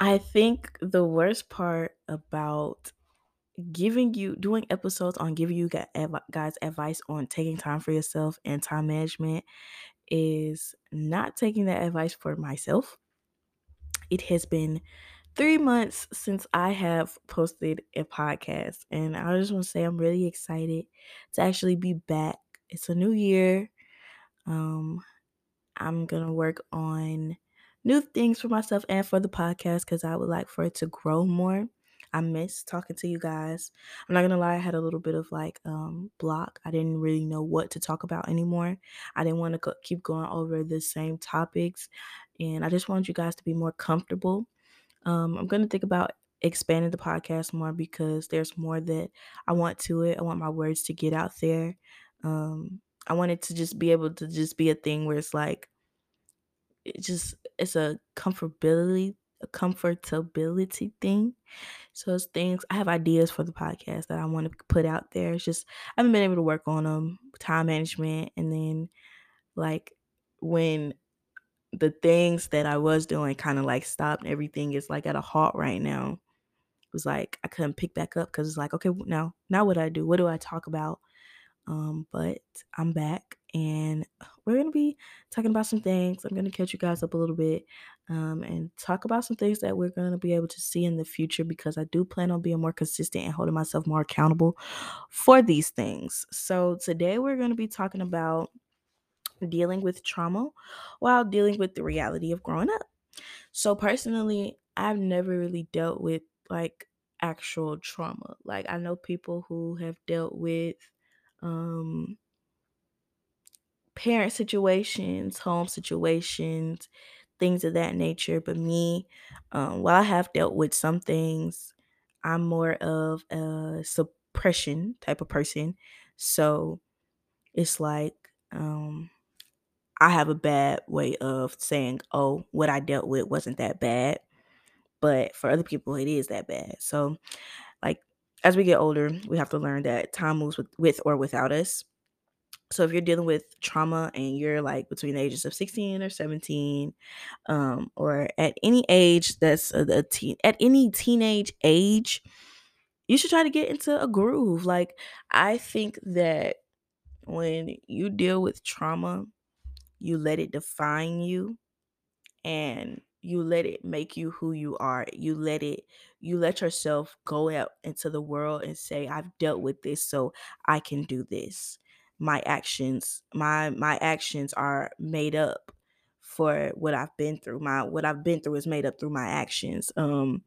I think the worst part about giving you doing episodes on giving you guys advice on taking time for yourself and time management is not taking that advice for myself. It has been three months since I have posted a podcast, and I just want to say I'm really excited to actually be back. It's a new year. Um, I'm gonna work on new things for myself and for the podcast because I would like for it to grow more. I miss talking to you guys. I'm not gonna lie, I had a little bit of like um block. I didn't really know what to talk about anymore. I didn't want to keep going over the same topics, and I just wanted you guys to be more comfortable. Um, I'm gonna think about expanding the podcast more because there's more that I want to it. I want my words to get out there. Um, I want it to just be able to just be a thing where it's like it just it's a comfortability a comfortability thing. So it's things I have ideas for the podcast that I want to put out there. It's just I haven't been able to work on them, time management, and then like when the things that I was doing kind of like stopped. Everything is like at a halt right now. It was like I couldn't pick back up because it's like okay now now what do I do? What do I talk about? Um, but I'm back and we're going to be talking about some things. I'm going to catch you guys up a little bit um, and talk about some things that we're going to be able to see in the future because I do plan on being more consistent and holding myself more accountable for these things. So today we're going to be talking about dealing with trauma while dealing with the reality of growing up. So personally, I've never really dealt with like actual trauma. Like I know people who have dealt with um, parent situations, home situations, things of that nature. But me, um, while I have dealt with some things, I'm more of a suppression type of person. So it's like um, I have a bad way of saying, oh, what I dealt with wasn't that bad. But for other people, it is that bad. So, as we get older, we have to learn that time moves with, with or without us. So if you're dealing with trauma and you're like between the ages of 16 or 17, um, or at any age that's a, a teen, at any teenage age, you should try to get into a groove. Like I think that when you deal with trauma, you let it define you and you let it make you who you are. You let it you let yourself go out into the world and say I've dealt with this so I can do this. My actions, my my actions are made up for what I've been through. My what I've been through is made up through my actions. Um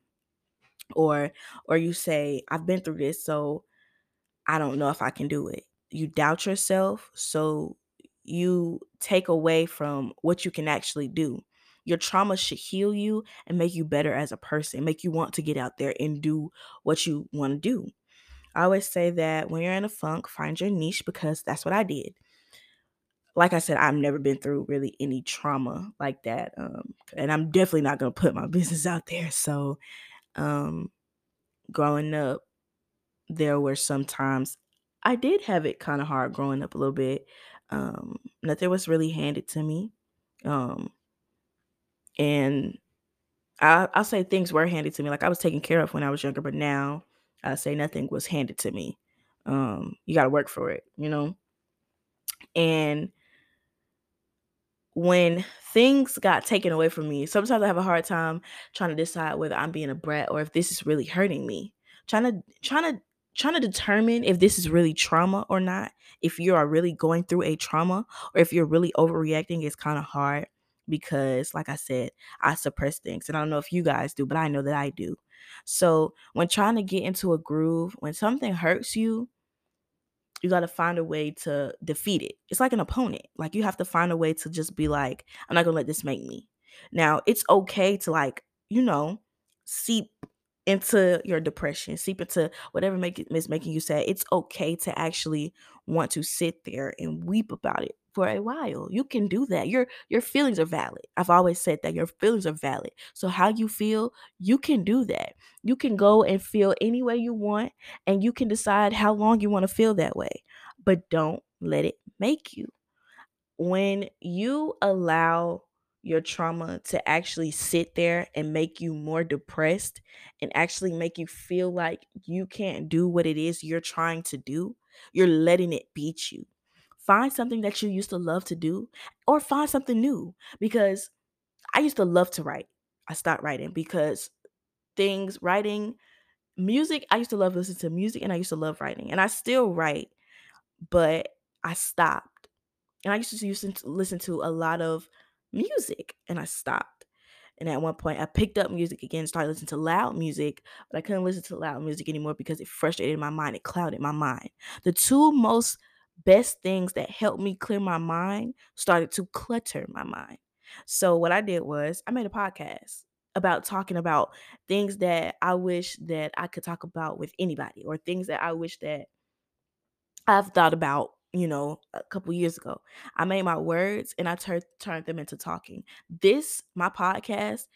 or or you say I've been through this so I don't know if I can do it. You doubt yourself, so you take away from what you can actually do. Your trauma should heal you and make you better as a person, make you want to get out there and do what you want to do. I always say that when you're in a funk, find your niche because that's what I did. Like I said, I've never been through really any trauma like that. Um, and I'm definitely not going to put my business out there. So, um, growing up, there were some times I did have it kind of hard growing up a little bit. Um, nothing was really handed to me. Um, and I, I'll say things were handed to me. Like I was taken care of when I was younger, but now I say nothing was handed to me. Um, you got to work for it, you know? And when things got taken away from me, sometimes I have a hard time trying to decide whether I'm being a brat or if this is really hurting me. Trying to trying to trying to determine if this is really trauma or not, if you are really going through a trauma or if you're really overreacting is kind of hard because like I said, I suppress things. And I don't know if you guys do, but I know that I do. So, when trying to get into a groove, when something hurts you, you got to find a way to defeat it. It's like an opponent. Like you have to find a way to just be like, I'm not going to let this make me. Now, it's okay to like, you know, seep into your depression, seep into whatever make it, is making you sad. It's okay to actually want to sit there and weep about it for a while. You can do that. Your your feelings are valid. I've always said that your feelings are valid. So how you feel, you can do that. You can go and feel any way you want and you can decide how long you want to feel that way. But don't let it make you. When you allow your trauma to actually sit there and make you more depressed and actually make you feel like you can't do what it is you're trying to do, you're letting it beat you. Find something that you used to love to do or find something new because I used to love to write. I stopped writing because things, writing, music, I used to love listening to music and I used to love writing. And I still write, but I stopped. And I used to listen to, listen to a lot of music and I stopped. And at one point, I picked up music again, started listening to loud music, but I couldn't listen to loud music anymore because it frustrated my mind. It clouded my mind. The two most best things that helped me clear my mind started to clutter my mind. So what I did was I made a podcast about talking about things that I wish that I could talk about with anybody or things that I wish that I've thought about, you know, a couple years ago. I made my words and I turned turned them into talking. This my podcast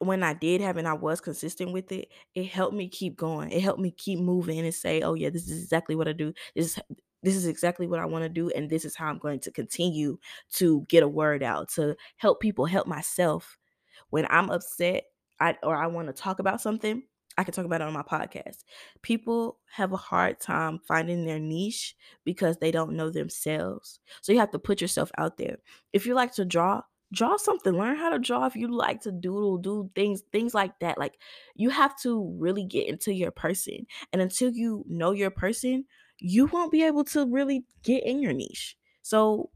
when I did have and I was consistent with it, it helped me keep going. It helped me keep moving and say, "Oh yeah, this is exactly what I do. This is this is exactly what I want to do and this is how I'm going to continue to get a word out to help people, help myself. When I'm upset, I or I want to talk about something, I can talk about it on my podcast. People have a hard time finding their niche because they don't know themselves. So you have to put yourself out there. If you like to draw, draw something learn how to draw if you like to doodle do things things like that like you have to really get into your person and until you know your person you won't be able to really get in your niche so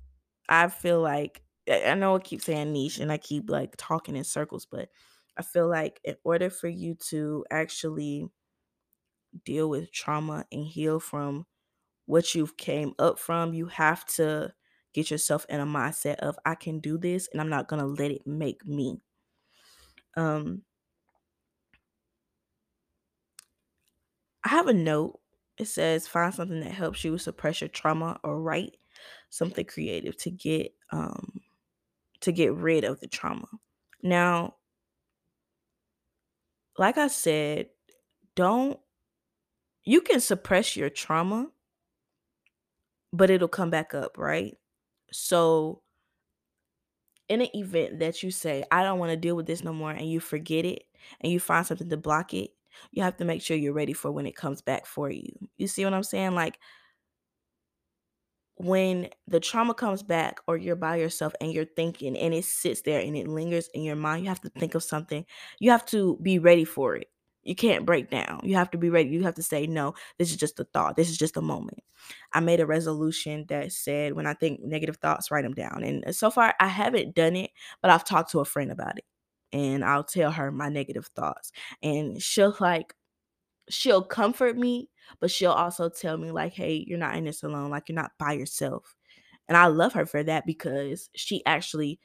i feel like i know i keep saying niche and i keep like talking in circles but i feel like in order for you to actually deal with trauma and heal from what you've came up from you have to get yourself in a mindset of I can do this and I'm not going to let it make me. Um I have a note. It says find something that helps you suppress your trauma or write something creative to get um to get rid of the trauma. Now, like I said, don't you can suppress your trauma, but it'll come back up, right? So in an event that you say, I don't want to deal with this no more, and you forget it and you find something to block it, you have to make sure you're ready for when it comes back for you. You see what I'm saying? Like when the trauma comes back or you're by yourself and you're thinking and it sits there and it lingers in your mind, you have to think of something. You have to be ready for it. You can't break down. You have to be ready. You have to say, no, this is just a thought. This is just a moment. I made a resolution that said, when I think negative thoughts, write them down. And uh, so far, I haven't done it, but I've talked to a friend about it. And I'll tell her my negative thoughts. And she'll like, she'll comfort me, but she'll also tell me, like, hey, you're not in this alone. Like, you're not by yourself. And I love her for that because she actually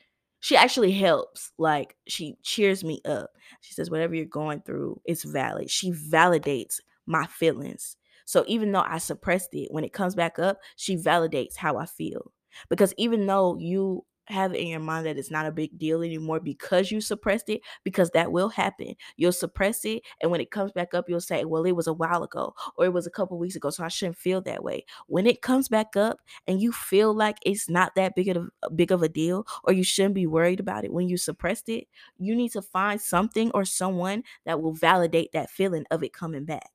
she actually helps. Like she cheers me up. She says, whatever you're going through is valid. She validates my feelings. So even though I suppressed it, when it comes back up, she validates how I feel. Because even though you have it in your mind that it's not a big deal anymore because you suppressed it, because that will happen. You'll suppress it, and when it comes back up, you'll say, Well, it was a while ago, or it was a couple weeks ago, so I shouldn't feel that way. When it comes back up and you feel like it's not that big of a big of a deal, or you shouldn't be worried about it when you suppressed it, you need to find something or someone that will validate that feeling of it coming back.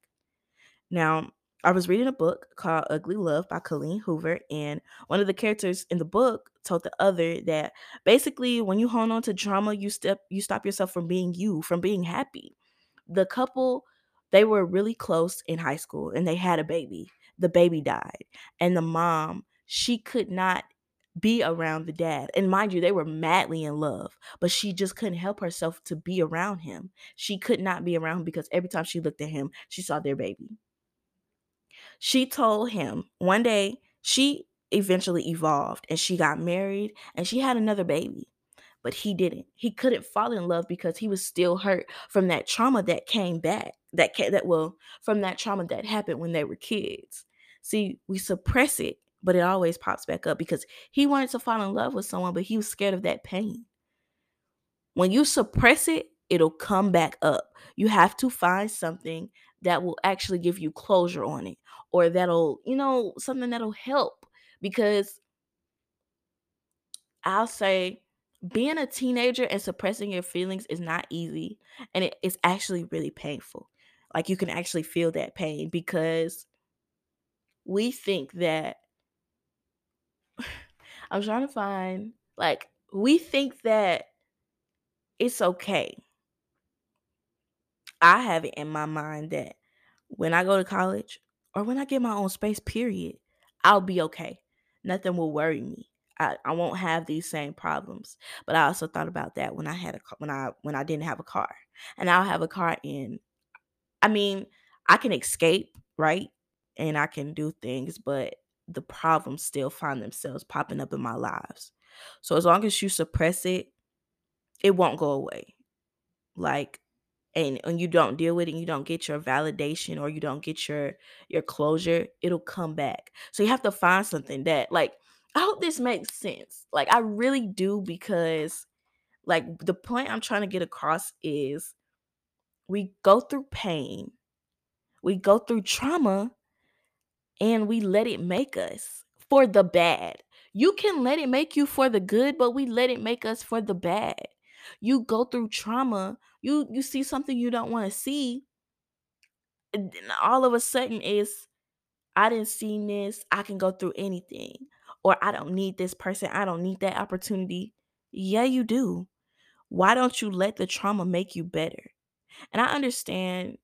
Now, I was reading a book called Ugly Love by Colleen Hoover, and one of the characters in the book told the other that basically when you hold on to drama, you step you stop yourself from being you, from being happy. The couple, they were really close in high school and they had a baby. The baby died, and the mom, she could not be around the dad. And mind you, they were madly in love, but she just couldn't help herself to be around him. She could not be around him because every time she looked at him, she saw their baby. She told him one day she eventually evolved and she got married and she had another baby. But he didn't. He couldn't fall in love because he was still hurt from that trauma that came back. That that well, from that trauma that happened when they were kids. See, we suppress it, but it always pops back up because he wanted to fall in love with someone, but he was scared of that pain. When you suppress it, it'll come back up. You have to find something that will actually give you closure on it or that'll, you know, something that'll help because I'll say being a teenager and suppressing your feelings is not easy and it, it's actually really painful. Like you can actually feel that pain because we think that i'm trying to find like we think that it's okay i have it in my mind that when i go to college or when i get my own space period i'll be okay nothing will worry me I, I won't have these same problems. But I also thought about that when I had a when I when I didn't have a car. And I'll have a car in I mean, I can escape, right? And I can do things, but the problems still find themselves popping up in my lives. So as long as you suppress it, it won't go away. Like and and you don't deal with it and you don't get your validation or you don't get your your closure it'll come back. So you have to find something that like i hope this makes sense. Like i really do because like the point i'm trying to get across is we go through pain we go through trauma and we let it make us for the bad. You can let it make you for the good but we let it make us for the bad you go through trauma you you see something you don't want to see and all of a sudden is I didn't see this, I can go through anything. Or I don't need this person, I don't need that opportunity. Yeah, you do. Why don't you let the trauma make you better? And I understand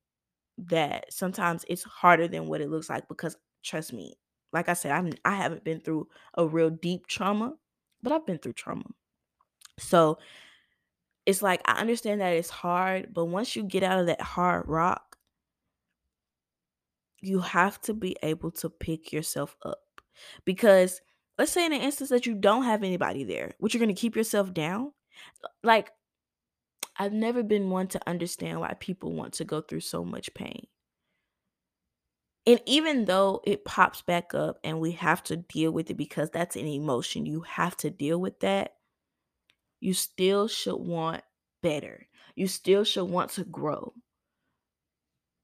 that sometimes it's harder than what it looks like because trust me, like I said, I'm I haven't been through a real deep trauma, but I've been through trauma. So it's like I understand that it's hard, but once you get out of that hard rock, you have to be able to pick yourself up. Because let's say in an instance that you don't have anybody there, which you're going to keep yourself down. Like, I've never been one to understand why people want to go through so much pain. And even though it pops back up and we have to deal with it because that's an emotion, you have to deal with that. You still should want better. You still should want to grow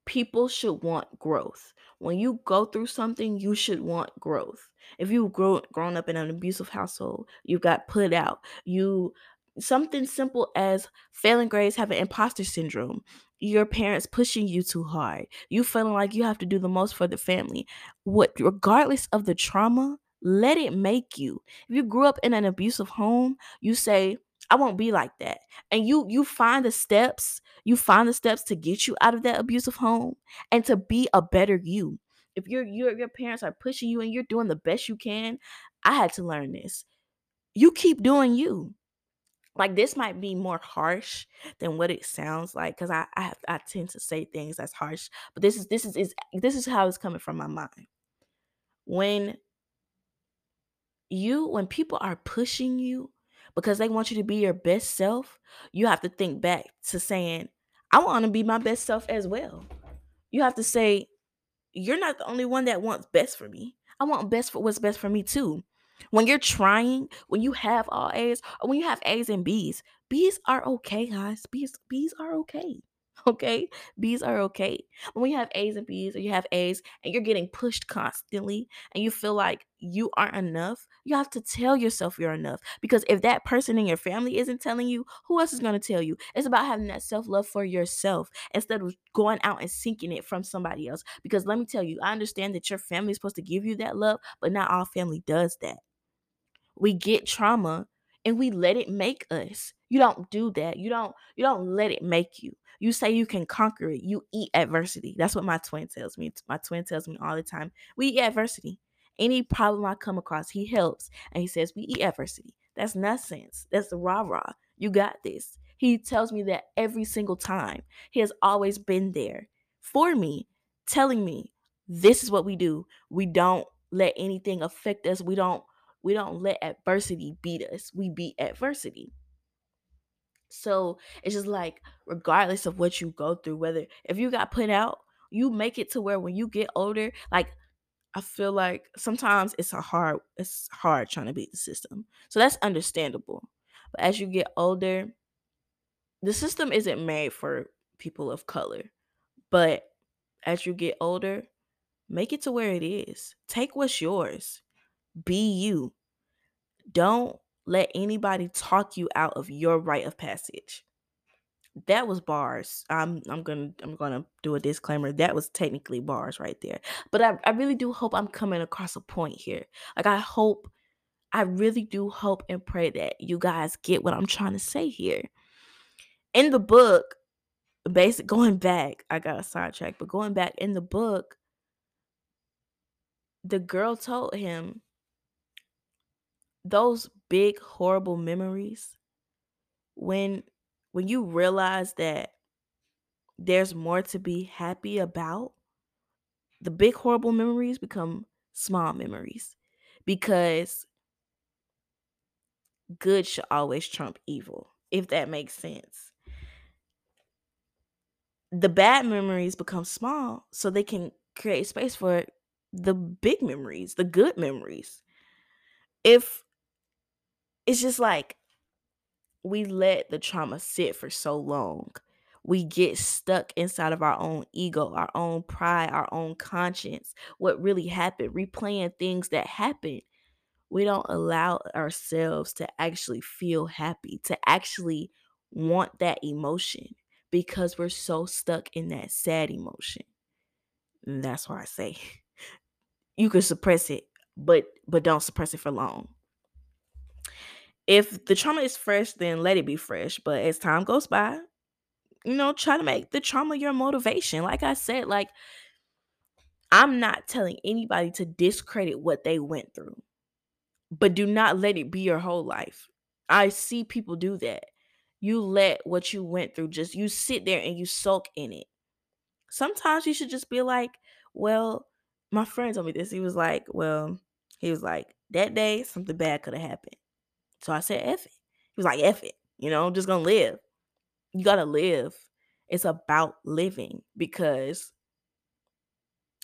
people should want growth. When you go through something, you should want growth. If you've grown grown up in an abusive household, you got put out, you something simple as failing grades having imposter syndrome, your parents pushing you too hard, you feeling like you have to do the most for the family. What regardless of the trauma, let it make you. If you grew up in an abusive home, you say, I won't be like that. And you you find the steps, you find the steps to get you out of that abusive home and to be a better you. If your your your parents are pushing you and you're doing the best you can, I had to learn this. You keep doing you. Like this might be more harsh than what it sounds like because I I, I tend to say things that's harsh, but this is this is, is this is how it's coming from my mind. When you when people are pushing you because they want you to be your best self, you have to think back to saying, I want to be my best self as well. You have to say, you're not the only one that wants best for me. I want best for what's best for me too. When you're trying, when you have all A's, or when you have A's and B's, B's are okay, guys. B's B's are okay. Okay. B's are okay. When you have A's and B's or you have A's and you're getting pushed constantly and you feel like you aren't enough, you have to tell yourself you're enough. Because if that person in your family isn't telling you, who else is going to tell you? It's about having that self love for yourself instead of going out and seeking it from somebody else. Because let me tell you, I understand that your family is supposed to give you that love, but not all family does that. We get trauma and we let it make us. You don't do that. You don't you don't let it make you. You say you can conquer it. You eat adversity. That's what my twin tells me. My twin tells me all the time. We eat adversity. Any problem I come across, he helps. And he says, We eat adversity. That's nonsense. That's the rah rah. You got this. He tells me that every single time. He has always been there for me, telling me, This is what we do. We don't let anything affect us. We don't we don't let adversity beat us. We beat adversity. So it's just like, regardless of what you go through, whether if you got put out, you make it to where when you get older, like I feel like sometimes it's a hard, it's hard trying to beat the system. So that's understandable. But as you get older, the system isn't made for people of color. But as you get older, make it to where it is. Take what's yours. Be you. Don't let anybody talk you out of your rite of passage. That was bars. I'm I'm gonna I'm gonna do a disclaimer. That was technically bars right there. But I, I really do hope I'm coming across a point here. Like I hope I really do hope and pray that you guys get what I'm trying to say here. In the book, basic going back, I got a sidetrack, but going back in the book, the girl told him those big horrible memories when when you realize that there's more to be happy about the big horrible memories become small memories because good should always trump evil if that makes sense. The bad memories become small so they can create space for the big memories the good memories. If it's just like we let the trauma sit for so long. We get stuck inside of our own ego, our own pride, our own conscience. What really happened, replaying things that happened. We don't allow ourselves to actually feel happy, to actually want that emotion because we're so stuck in that sad emotion. And that's why I say you can suppress it, but but don't suppress it for long if the trauma is fresh, then let it be fresh. But as time goes by, you know, try to make the trauma your motivation. Like I said, like I'm not telling anybody to discredit what they went through, but do not let it be your whole life. I see people do that. You let what you went through just you sit there and you soak in it. Sometimes you should just be like, well, my friend told me this. He was like, well, he was like, that day something bad could have happened. So I said, F it. He was like, F it. You know, I'm just gonna live. You gotta live. It's about living because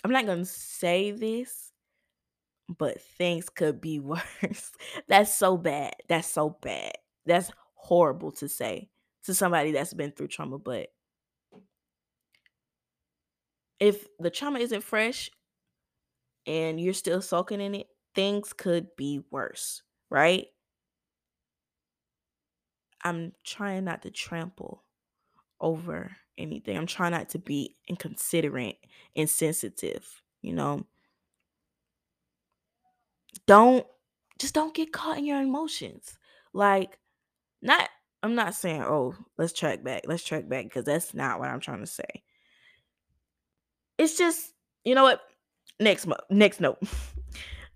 I'm not gonna say this, but things could be worse. That's so bad. That's so bad. That's horrible to say to somebody that's been through trauma. But if the trauma isn't fresh and you're still soaking in it, things could be worse, right? I'm trying not to trample over anything. I'm trying not to be inconsiderate, insensitive, you know. Don't just don't get caught in your emotions. Like not I'm not saying, "Oh, let's track back. Let's track back" because that's not what I'm trying to say. It's just, you know what? Next mo- next note.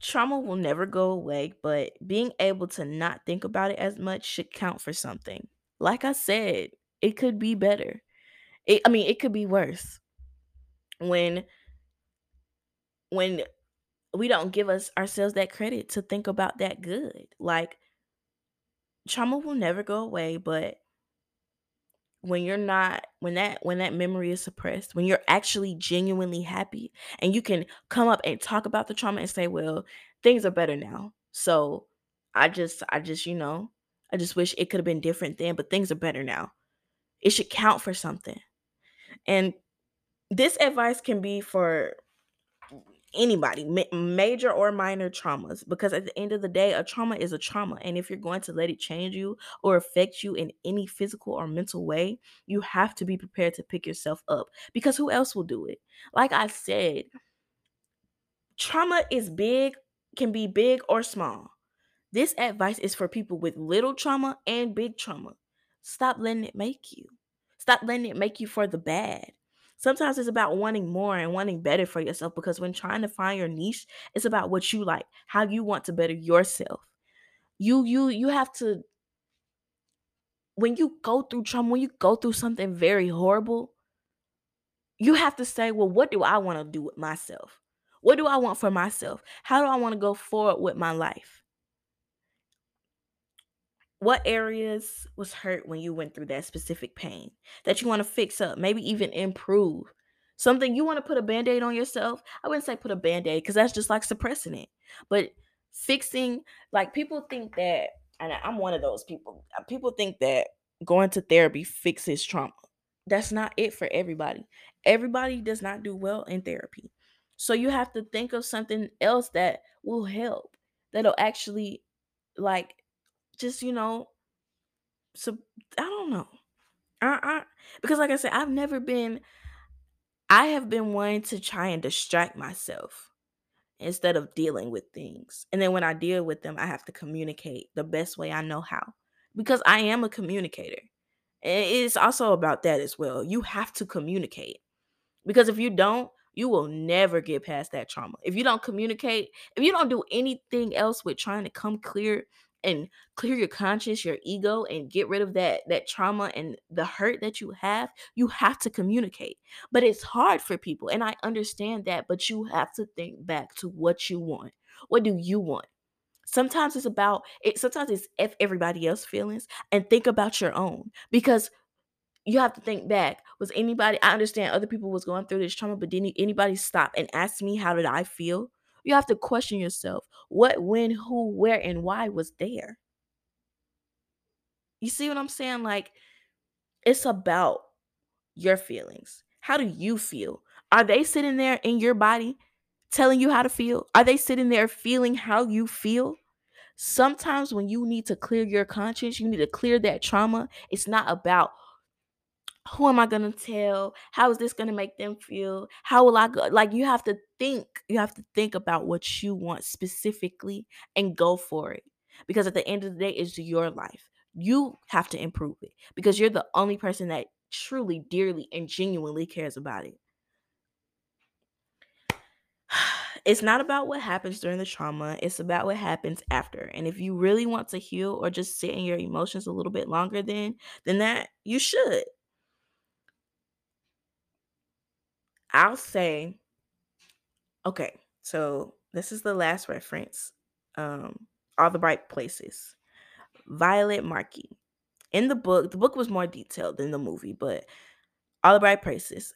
Trauma will never go away, but being able to not think about it as much should count for something. Like I said, it could be better. It, I mean, it could be worse. When when we don't give us ourselves that credit to think about that good. Like trauma will never go away, but when you're not when that when that memory is suppressed when you're actually genuinely happy and you can come up and talk about the trauma and say well things are better now. So i just i just you know i just wish it could have been different then but things are better now. It should count for something. And this advice can be for anybody, ma- major or minor traumas, because at the end of the day, a trauma is a trauma. And if you're going to let it change you or affect you in any physical or mental way, you have to be prepared to pick yourself up because who else will do it? Like I said, trauma is big, can be big or small. This advice is for people with little trauma and big trauma. Stop letting it make you. Stop letting it make you for the bad. Sometimes it's about wanting more and wanting better for yourself because when trying to find your niche, it's about what you like, how you want to better yourself. You you you have to when you go through trauma, when you go through something very horrible, you have to say, well, what do I want to do with myself? What do I want for myself? How do I want to go forward with my life? What areas was hurt when you went through that specific pain that you want to fix up maybe even improve? Something you want to put a band-aid on yourself? I wouldn't say put a band-aid because that's just like suppressing it but fixing like people think that and i'm one of those people uh, people think that going to therapy fixes trauma. That's not it for everybody. Everybody does not do well in therapy. So you have to think of something else that will help that'll actually like just, you know, so I don't know. Because like I said, I've never been I have been wanting to try and distract myself instead of dealing with things. And then when I deal with them, I have to communicate the best way I know how because I am a communicator. and It's also about that as well. You have to communicate because if you don't, you will never get past that trauma. If you don't communicate, if you don't do anything else with trying to come clear and clear your conscience, your ego and get rid of that that trauma and the hurt that you have, you have to communicate. But it's hard for people and I understand that, but you have to think back to what you want. What do you want? Sometimes it's about it sometimes it's f everybody else feelings and think about your own because you have to think back. Was anybody I understand other people was going through this trauma, but didn't anybody stop and ask me how did I feel? You have to question yourself. What, when, who, where, and why was there? You see what I'm saying? Like, it's about your feelings. How do you feel? Are they sitting there in your body telling you how to feel? Are they sitting there feeling how you feel? Sometimes when you need to clear your conscience, you need to clear that trauma. It's not about who am I gonna tell? How is this gonna make them feel? How will I go? Like you have to think, you have to think about what you want specifically and go for it. Because at the end of the day, it's your life. You have to improve it because you're the only person that truly, dearly, and genuinely cares about it. It's not about what happens during the trauma, it's about what happens after. And if you really want to heal or just sit in your emotions a little bit longer then, then that you should. I'll say, okay, so this is the last reference. Um, All the Bright Places. Violet Markey. In the book, the book was more detailed than the movie, but All the Bright Places.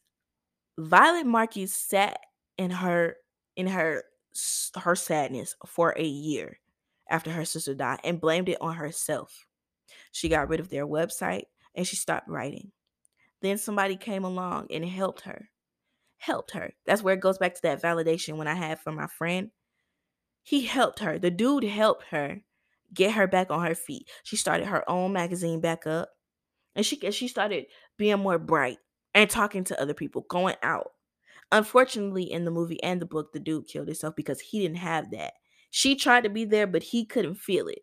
Violet Markey sat in her in her her sadness for a year after her sister died and blamed it on herself. She got rid of their website and she stopped writing. Then somebody came along and helped her helped her. That's where it goes back to that validation when I had from my friend. He helped her. The dude helped her get her back on her feet. She started her own magazine back up. And she she started being more bright and talking to other people, going out. Unfortunately, in the movie and the book, the dude killed himself because he didn't have that. She tried to be there, but he couldn't feel it.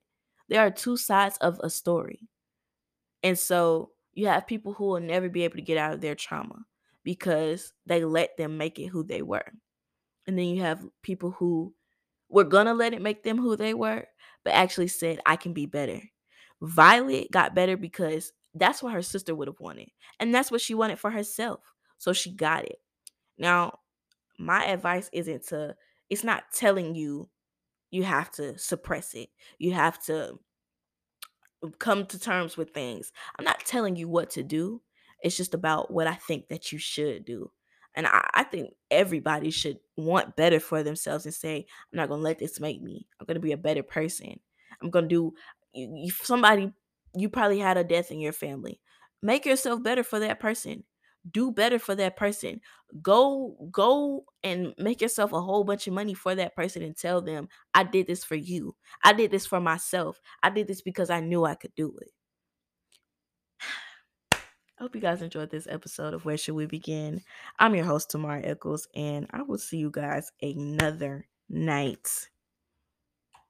There are two sides of a story. And so you have people who will never be able to get out of their trauma because they let them make it who they were. And then you have people who were going to let it make them who they were, but actually said, I can be better. Violet got better because that's what her sister would have wanted. And that's what she wanted for herself. So she got it. Now, my advice isn't to, it's not telling you you have to suppress it. You have to come to terms with things. I'm not telling you what to do. It's just about what I think that you should do. And I, I think everybody should want better for themselves and say, I'm not gonna let this make me. I'm gonna be a better person. I'm gonna do if somebody you probably had a death in your family. Make yourself better for that person. Do better for that person. Go go and make yourself a whole bunch of money for that person and tell them, I did this for you. I did this for myself. I did this because I knew I could do it. Hope you guys enjoyed this episode of Where Should We Begin? I'm your host, Tamar Eccles, and I will see you guys another night.